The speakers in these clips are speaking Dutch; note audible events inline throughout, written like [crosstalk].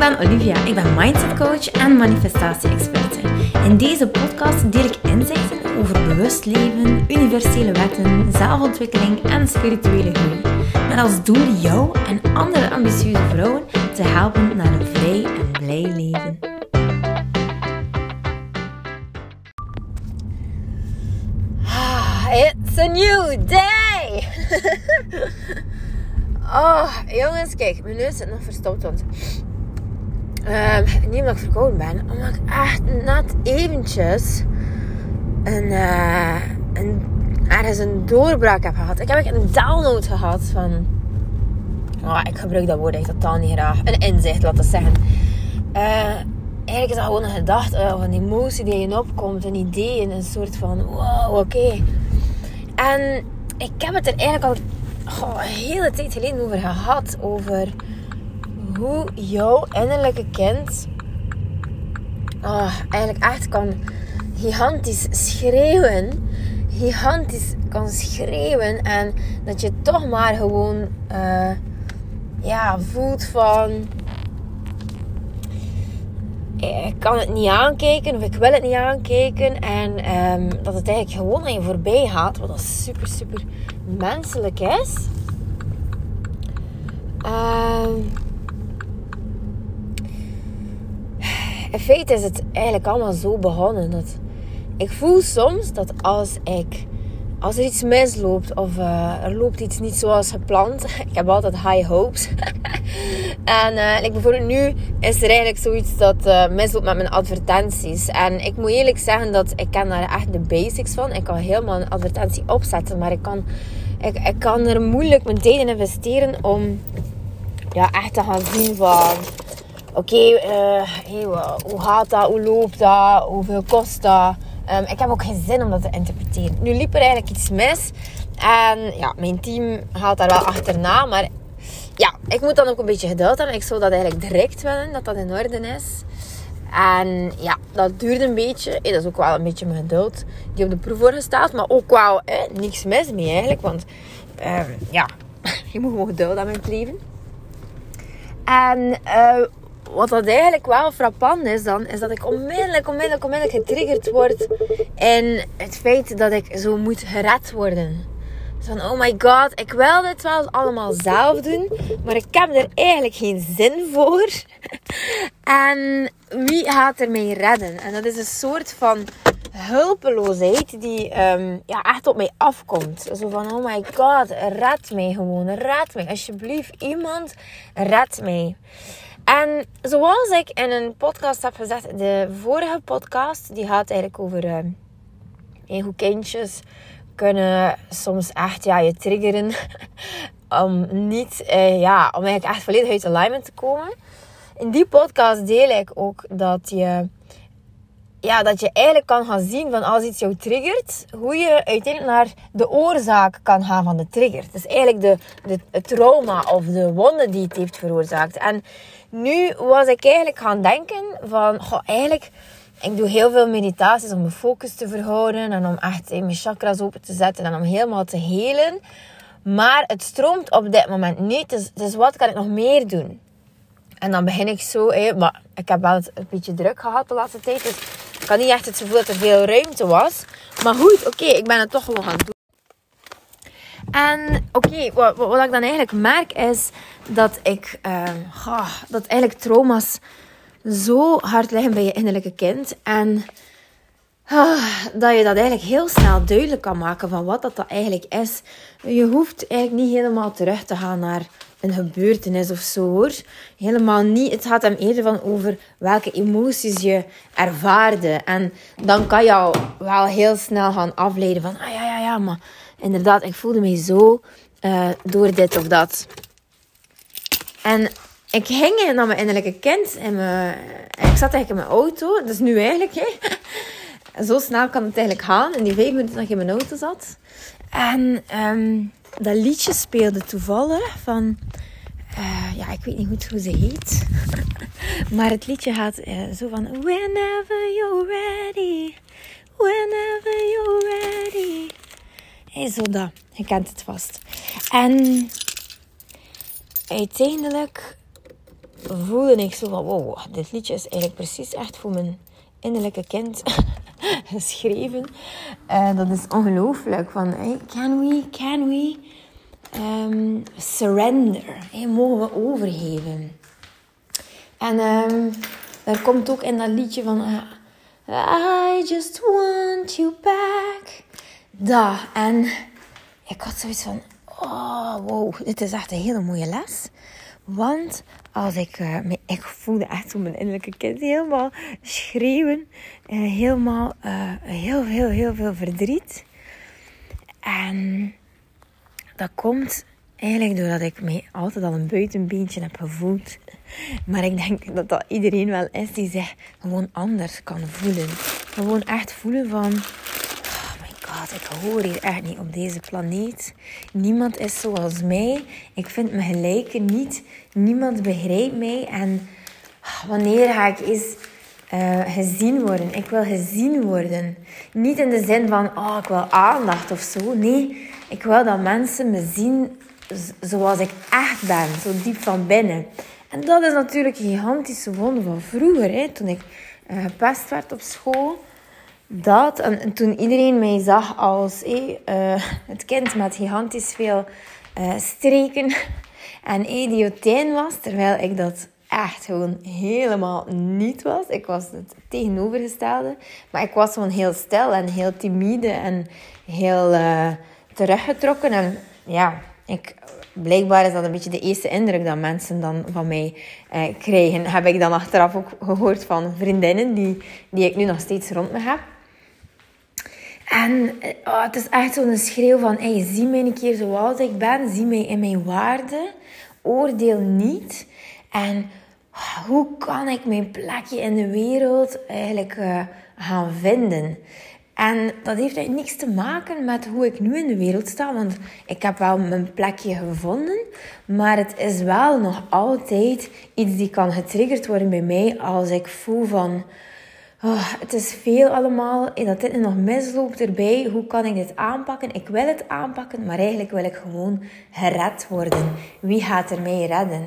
ben Olivia. Ik ben mindset coach en manifestatie-experte. In deze podcast deel ik inzichten over bewust leven, universele wetten, zelfontwikkeling en spirituele groei. Met als doel jou en andere ambitieuze vrouwen te helpen naar een vrij en blij leven. Ah, it's a new day! [laughs] oh, jongens, kijk, mijn neus zit nog verstopt, want Um, niet omdat ik verkouden ben, omdat ik echt net eventjes een, uh, een, ergens een doorbraak heb gehad. Ik heb echt een download gehad van... Oh, ik gebruik dat woord echt totaal niet graag. Een inzicht, laten we zeggen. Uh, eigenlijk is dat gewoon een gedachte of een emotie die in opkomt. Een idee, een soort van... Wow, oké. En ik heb het er eigenlijk al een hele tijd geleden over gehad. Over hoe jouw innerlijke kind oh, eigenlijk echt kan gigantisch schreeuwen. Gigantisch kan schreeuwen. En dat je toch maar gewoon uh, ja, voelt van. Ik kan het niet aankijken of ik wil het niet aankijken. En um, dat het eigenlijk gewoon aan je voorbij gaat. Wat dat super, super menselijk is. Um, in feite is het eigenlijk allemaal zo begonnen. Dat ik voel soms dat als ik als er iets misloopt of uh, er loopt iets niet zoals gepland, [laughs] ik heb altijd high hopes. [laughs] en uh, bijvoorbeeld nu is er eigenlijk zoiets dat uh, misloopt met mijn advertenties. En ik moet eerlijk zeggen dat ik ken daar echt de basics van. Ik kan helemaal een advertentie opzetten, maar ik kan, ik, ik kan er moeilijk mijn tijd in investeren om ja, echt te gaan zien van oké, uh, hoe gaat dat, hoe loopt dat, hoeveel kost dat? Um, ik heb ook geen zin om dat te interpreteren. Nu liep er eigenlijk iets mis. En ja, mijn team haalt daar wel achterna. Maar ja, ik moet dan ook een beetje geduld hebben. Ik zou dat eigenlijk direct willen, dat dat in orde is. En ja, dat duurde een beetje. dat is ook wel een beetje mijn geduld die op de proef wordt gesteld. Maar ook wel eh, niks mis mee eigenlijk. Want uh, ja, [laughs] je moet gewoon geduld in het leven. En uh, wat dat eigenlijk wel frappant is dan, is dat ik onmiddellijk, onmiddellijk, onmiddellijk getriggerd word in het feit dat ik zo moet gered worden. van, oh my god, ik wil dit wel allemaal zelf doen, maar ik heb er eigenlijk geen zin voor. [laughs] en wie gaat er mij redden? En dat is een soort van hulpeloosheid die um, ja, echt op mij afkomt. Zo van, oh my god, red mij gewoon, red mij. Alsjeblieft, iemand, red mij. En zoals ik in een podcast heb gezegd, de vorige podcast, die gaat eigenlijk over uh, hoe kindjes kunnen soms echt ja, je triggeren [laughs] om niet, uh, ja, om eigenlijk echt volledig uit alignment te komen. In die podcast deel ik ook dat je, ja, dat je eigenlijk kan gaan zien van als iets jou triggert, hoe je uiteindelijk naar de oorzaak kan gaan van de trigger. Is eigenlijk de, de, het trauma of de wonde die het heeft veroorzaakt. En nu was ik eigenlijk gaan denken van, goh, eigenlijk, ik doe heel veel meditaties om mijn focus te verhouden en om echt mijn chakras open te zetten en om helemaal te helen. Maar het stroomt op dit moment niet, dus, dus wat kan ik nog meer doen? En dan begin ik zo, maar ik heb wel een beetje druk gehad de laatste tijd, dus ik had niet echt het gevoel dat er veel ruimte was. Maar goed, oké, ik ben het toch gewoon gaan doen. En oké, wat, wat, ik dan eigenlijk merk is dat ik, uh, dat eigenlijk trauma's zo hard liggen bij je innerlijke kind. En uh, dat je dat eigenlijk heel snel duidelijk kan maken van wat dat, dat eigenlijk is. Je hoeft eigenlijk niet helemaal terug te gaan naar een gebeurtenis of zo hoor. Helemaal niet. Het gaat hem eerder van over welke emoties je ervaarde. En dan kan je al wel heel snel gaan afleiden van, ah ja, ja, ja, maar inderdaad, ik voelde me zo uh, door dit of dat. En ik ging naar mijn innerlijke kind. En mijn, ik zat eigenlijk in mijn auto. Dus nu eigenlijk. Hè. [laughs] Zo snel kan het eigenlijk gaan. In die vijf minuten dat ik in mijn auto zat. En um, dat liedje speelde toevallig van... Uh, ja, ik weet niet goed hoe ze heet. [laughs] maar het liedje gaat uh, zo van... Whenever you're ready. Whenever. Hey, zo dat. Je kent het vast. En uiteindelijk voelde ik zo van, wow, dit liedje is eigenlijk precies echt voor mijn innerlijke kind [laughs] geschreven. En dat is ongelooflijk. Van, hey, can we, can we um, surrender? Mogen we overgeven? En um, daar komt ook in dat liedje van... Uh, I just want you back. Dat. En ik had zoiets van... Oh, wow. Dit is echt een hele mooie les. Want als ik, uh, ik voelde echt zo mijn innerlijke kind helemaal schreeuwen. Uh, helemaal, uh, heel, heel, heel veel verdriet. En dat komt eigenlijk doordat ik mij altijd al een buitenbeentje heb gevoeld. Maar ik denk dat dat iedereen wel is die zich gewoon anders kan voelen. Gewoon echt voelen van ik hoor hier echt niet op deze planeet. Niemand is zoals mij. Ik vind me gelijken niet. Niemand begrijpt mij. En ah, wanneer ga ik eens uh, gezien worden? Ik wil gezien worden. Niet in de zin van, oh, ik wil aandacht of zo. Nee, ik wil dat mensen me zien zoals ik echt ben. Zo diep van binnen. En dat is natuurlijk een gigantische wonder van vroeger. Hè, toen ik uh, gepest werd op school dat. En, toen iedereen mij zag als eh, het kind met gigantisch veel uh, streken en idiotijn was, terwijl ik dat echt gewoon helemaal niet was. Ik was het tegenovergestelde. Maar ik was gewoon heel stil en heel timide en heel uh, teruggetrokken. En ja, ik, blijkbaar is dat een beetje de eerste indruk dat mensen dan van mij eh, krijgen. Heb ik dan achteraf ook gehoord van vriendinnen die, die ik nu nog steeds rond me heb. En oh, het is echt zo'n schreeuw van, hey, zie mij een keer zoals ik ben. Zie mij in mijn waarde. Oordeel niet. En oh, hoe kan ik mijn plekje in de wereld eigenlijk uh, gaan vinden? En dat heeft eigenlijk niks te maken met hoe ik nu in de wereld sta. Want ik heb wel mijn plekje gevonden. Maar het is wel nog altijd iets die kan getriggerd worden bij mij als ik voel van Oh, het is veel allemaal. Dat dit nog misloopt erbij. Hoe kan ik dit aanpakken? Ik wil het aanpakken, maar eigenlijk wil ik gewoon gered worden. Wie gaat er mij redden?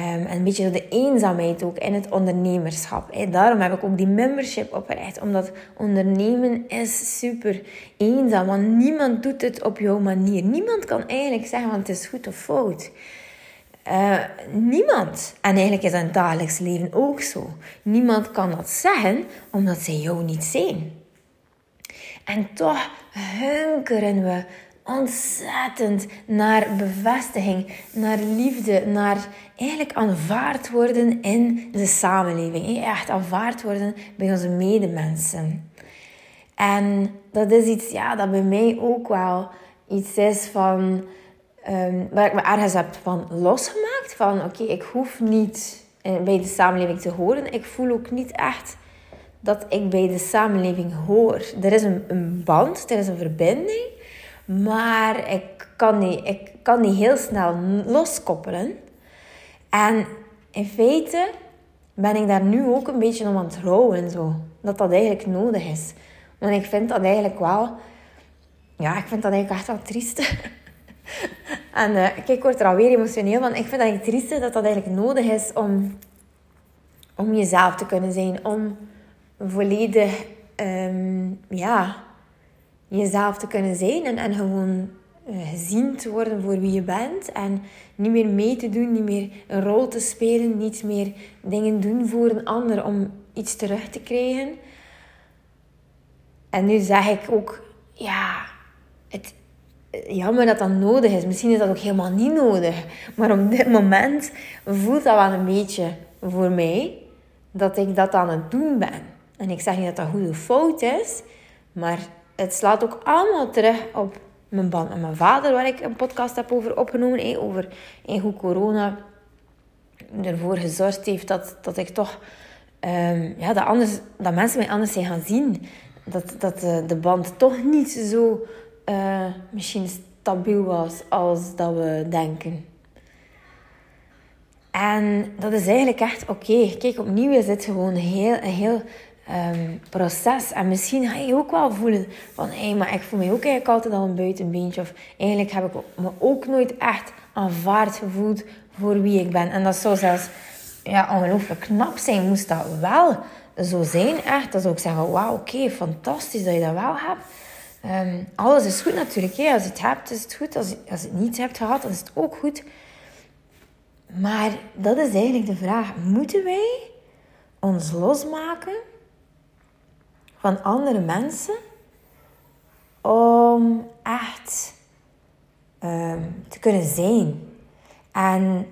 Um, en een beetje de eenzaamheid ook in het ondernemerschap. Daarom heb ik ook die membership opgericht. Omdat ondernemen is super eenzaam. Want niemand doet het op jouw manier. Niemand kan eigenlijk zeggen, want het is goed of fout. Uh, niemand. En eigenlijk is dat in het dagelijks leven ook zo. Niemand kan dat zeggen omdat ze jou niet zien. En toch hunkeren we ontzettend naar bevestiging, naar liefde, naar eigenlijk aanvaard worden in de samenleving. Echt aanvaard worden bij onze medemensen. En dat is iets ja, dat bij mij ook wel iets is van um, waar ik me ergens heb van losgemaakt. Van oké, ik hoef niet eh, bij de samenleving te horen. Ik voel ook niet echt dat ik bij de samenleving hoor. Er is een, een band, er is een verbinding. Maar ik kan, niet, ik kan niet heel snel loskoppelen. En in feite ben ik daar nu ook een beetje om aan het rouwen. Zo. Dat dat eigenlijk nodig is. Want ik vind dat eigenlijk wel... Ja, ik vind dat eigenlijk echt wel triest. [laughs] En uh, kijk, ik word er alweer emotioneel van. Ik vind dat het trieste dat dat eigenlijk nodig is om, om jezelf te kunnen zijn. Om volledig um, ja, jezelf te kunnen zijn. En, en gewoon uh, gezien te worden voor wie je bent. En niet meer mee te doen, niet meer een rol te spelen. Niet meer dingen doen voor een ander om iets terug te krijgen. En nu zeg ik ook, ja, het, jammer dat dat nodig is. Misschien is dat ook helemaal niet nodig. Maar op dit moment voelt dat wel een beetje voor mij dat ik dat aan het doen ben. En ik zeg niet dat dat goed of fout is, maar het slaat ook allemaal terug op mijn band met mijn vader, waar ik een podcast heb over opgenomen. over hoe corona ervoor gezorgd heeft dat, dat ik toch... Um, ja, dat, anders, dat mensen mij anders zijn gaan zien. Dat, dat de, de band toch niet zo uh, misschien stabiel was als dat we denken. En dat is eigenlijk echt oké. Kijk, opnieuw is dit gewoon heel, een heel um, proces. En misschien ga je ook wel voelen van... Hé, hey, maar ik voel me ook eigenlijk altijd al een buitenbeentje. Of eigenlijk heb ik me ook nooit echt aanvaard gevoeld voor wie ik ben. En dat zou zelfs ja, ongelooflijk knap zijn, moest dat wel zo zijn. Echt, dan zou ik zeggen, wauw, oké, fantastisch dat je dat wel hebt. Ehm, alles is goed natuurlijk. Hè. Als je het hebt, is het goed. Als je, als je het niet hebt gehad, dan is het ook goed. Maar dat is eigenlijk de vraag. Moeten wij ons losmaken van andere mensen om echt ehm, te kunnen zijn? En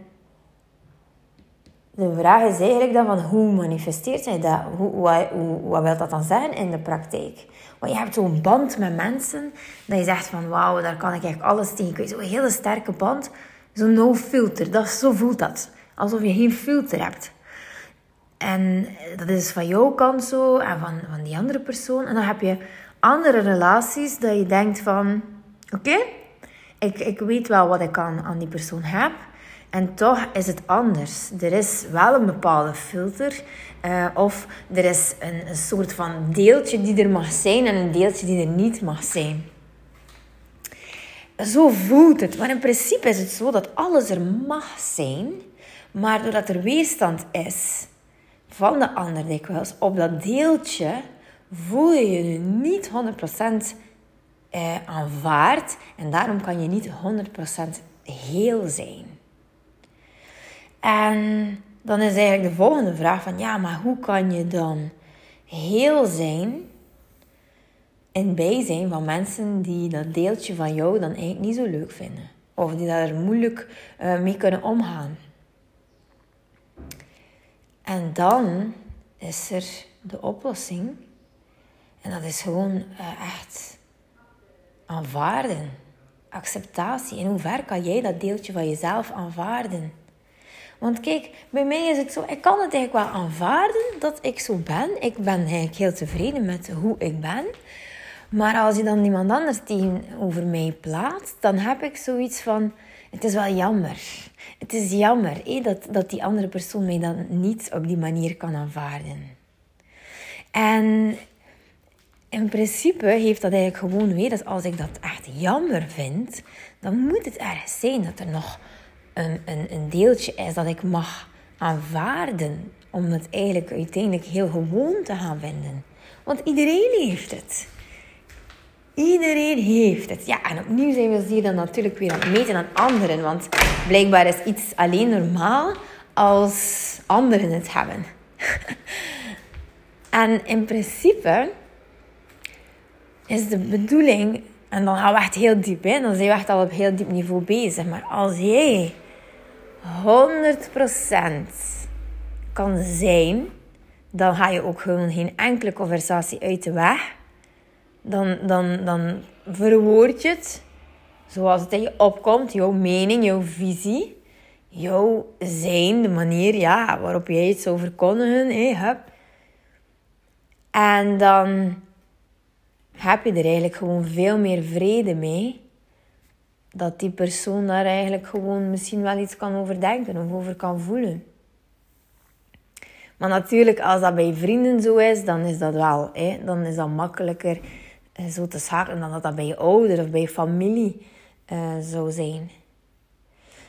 de vraag is eigenlijk dan van hoe manifesteert hij dat? Hoe, hoe, wat wil dat dan zeggen in de praktijk? Want je hebt zo'n band met mensen dat je zegt van wauw, daar kan ik echt alles tegen. Zo'n hele sterke band, zo'n no filter. Dat, zo voelt dat. Alsof je geen filter hebt. En dat is van jouw kant zo en van, van die andere persoon. En dan heb je andere relaties dat je denkt van oké, ik, ik weet wel wat ik aan die persoon heb. En toch is het anders. Er is wel een bepaalde filter. Uh, of er is een, een, soort van deeltje die er mag zijn en een deeltje die er niet mag zijn. Zo voelt het. Maar in principe is het zo dat alles er mag zijn. Maar doordat er weerstand is van de ander dikwijls op dat deeltje, voel je je niet 100% eh, aanvaard. En daarom kan je niet 100% heel zijn. En dan is eigenlijk de volgende vraag van ja, maar hoe kan je dan heel zijn in bijzijn van mensen die dat deeltje van jou dan eigenlijk niet zo leuk vinden? Of die daar moeilijk uh, mee kunnen omgaan. En dan is er de oplossing. En dat is gewoon uh, echt aanvaarden. Acceptatie. In hoever kan jij dat deeltje van jezelf aanvaarden? Want kijk, bij mij is het zo, ik kan het eigenlijk wel aanvaarden dat ik zo ben. Ik ben eigenlijk heel tevreden met hoe ik ben. Maar als je dan iemand anders tegenover mij plaatst, dan heb ik zoiets van: het is wel jammer. Het is jammer dat, dat die andere persoon mij dan niet op die manier kan aanvaarden. En in principe heeft dat eigenlijk gewoon weer dat als ik dat echt jammer vind, dan moet het ergens zijn dat er nog een, een, deeltje is dat ik mag aanvaarden. Om het eigenlijk uiteindelijk heel gewoon te gaan vinden. Want iedereen heeft het. Iedereen heeft het. Ja, en opnieuw zijn we hier dan natuurlijk weer aan het meten aan anderen. Want blijkbaar is iets alleen normaal als anderen het hebben. [laughs] en in principe is de bedoeling, en dan gaan we echt heel diep in, dan zijn we echt al op heel diep niveau bezig. Maar als jij 100% kan zijn, dan ga je ook gewoon geen enkele conversatie uit de weg. Dan, dan, dan verwoord je het zoals het in je opkomt, jouw mening, jouw visie, jouw zijn, de manier ja, waarop jij het zou verkondigen. Hup. En dan heb je er eigenlijk gewoon veel meer vrede mee dat die persoon daar eigenlijk gewoon misschien wel iets kan overdenken of over kan voelen. Maar natuurlijk, als dat bij vrienden zo is, dan is dat wel. Hè? Dan is dat makkelijker eh, zo te schakelen dan dat dat bij je ouder of bij je familie uh, zou zijn.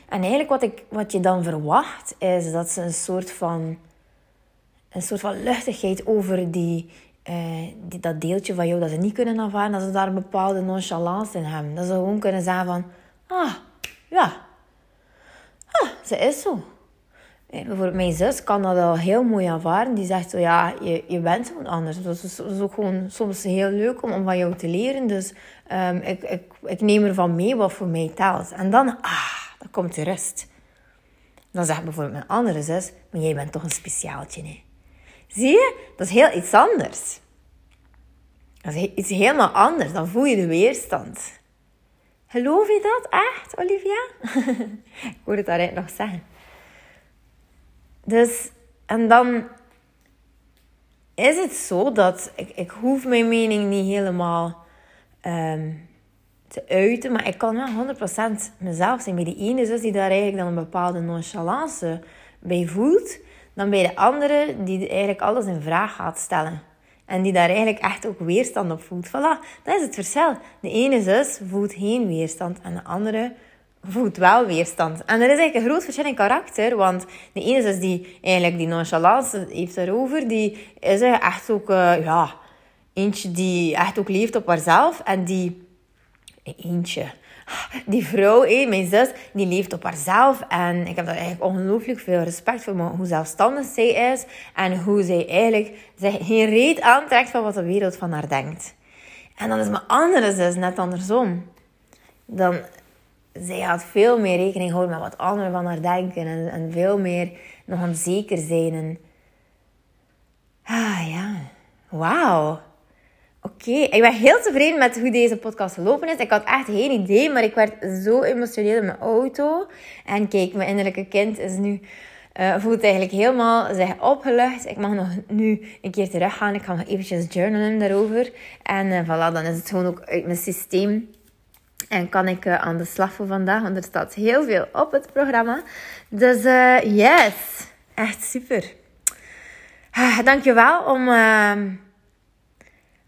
En eigenlijk wat, ik, wat je dan verwacht, is dat ze een soort van, een soort van luchtigheid over die, die, dat deeltje van jou dat ze niet kunnen aanvaarden, dat ze daar een bepaalde nonchalance in hebben. Dat ze gewoon kunnen zeggen van, ah, ja, ah, ze is zo. Eh, bijvoorbeeld mijn zus kan dat al heel mooi aanvaarden. Die zegt zo, ja, je, je bent gewoon anders. Dat is, is ook gewoon soms heel leuk om, om van jou te leren. Dus um, ik, ik, ik neem ervan mee wat voor mij telt. En dan, ah, dan komt de rust. Dan zegt bijvoorbeeld mijn andere zus, maar jij bent toch een speciaaltje, nee. Zie je? Dat is heel iets anders. Dat is iets helemaal anders. Dan voel je de weerstand. Geloof je dat echt, Olivia? [laughs] ik hoor het daaruit nog zeggen. Dus, en dan is het zo dat ik, ik hoef mijn mening niet helemaal um, te uiten, maar ik kan wel 100% mezelf zijn. Bij die ene zus die daar eigenlijk dan een bepaalde nonchalance bij voelt, dan bij de andere die eigenlijk alles in vraag gaat stellen. En die daar eigenlijk echt ook weerstand op voelt. Voilà, dat is het verschil. De ene zus voelt geen weerstand en de andere voelt wel weerstand. En er is eigenlijk een groot verschil in karakter. Want de ene dus die, eigenlijk die nonchalance heeft erover. Die is echt ook, uh, ja, eentje die echt ook leeft op haarzelf. En die, eentje, die vrouw, hé, mijn zus, die leeft op haarzelf. En ik heb daar eigenlijk ongelooflijk veel respect voor hoe zelfstandig zij is. En hoe zij eigenlijk zich geen reet aantrekt van wat de wereld van haar denkt. En dan is mijn andere zus net andersom. Dan, zij gaat veel meer rekening houden met wat anderen van haar denken. En, en veel meer nog onzeker zijn. En, ah ja, wauw. Oké, ik ben heel tevreden met hoe deze podcast gelopen is. Ik had echt geen idee, maar ik werd zo emotioneel in mijn auto. En kijk, mijn innerlijke kind is nu, uh, voelt eigenlijk helemaal zich opgelucht. Ik mag nog nu een keer terug gaan. Ik ga nog eventjes journalen daarover. En uh, voilà, dan is het gewoon ook uit mijn systeem. En kan ik uh, aan de slag voor vandaag, want er staat heel veel op het programma. Dus yes, echt super. Ah, dankjewel om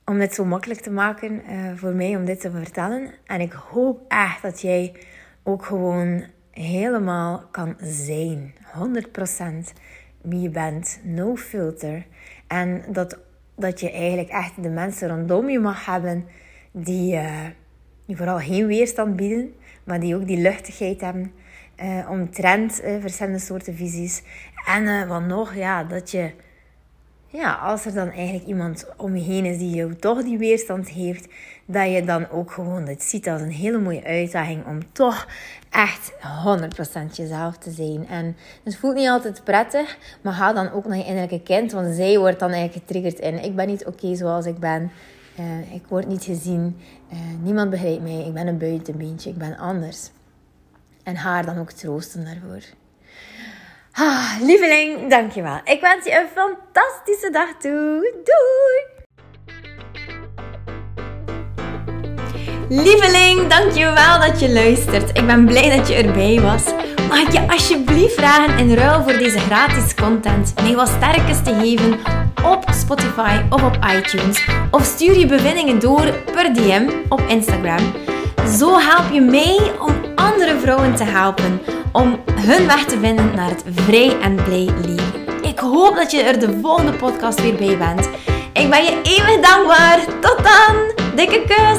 om dit zo makkelijk te maken uh, voor mij om dit te vertellen. En ik hoop echt dat jij ook gewoon helemaal kan zijn. 100% wie je bent. No filter. En dat, dat je eigenlijk echt de mensen rondom je mag hebben die, uh, die vooral geen weerstand bieden, maar die ook die luchtigheid hebben. Uh, omtrent verschillende soorten visies. En wat nog, ja, dat je ja, als er dan eigenlijk iemand om je heen is die jou toch die weerstand heeft, dat je dan ook gewoon dit ziet als een hele mooie uitdaging om toch echt 100% jezelf te zijn. En het voelt niet altijd prettig, maar ga dan ook naar je innerlijke kind, want zij wordt dan eigenlijk getriggerd in: ik ben niet oké zoals ik ben. Uh, ik word niet gezien. Uh, niemand begrijpt mij. Ik ben een buitenbeentje. Ik ben anders. En haar dan ook troosten daarvoor. Ah, lieveling, dankjewel. Ik wens je een fantastische dag toe. Doei! Lieveling, dankjewel dat je luistert. Ik ben blij dat je erbij was. Mag ik je alsjeblieft vragen in ruil voor deze gratis content mij wat sterkes te geven op Spotify of op iTunes? Of stuur je bevindingen door per DM op Instagram. Zo help je mij om andere vrouwen te helpen om hun weg te vinden naar het vrij en blij leven. Ik hoop dat je er de volgende podcast weer bij bent. Ik ben je eeuwig dankbaar. Tot dan. Dikke kus.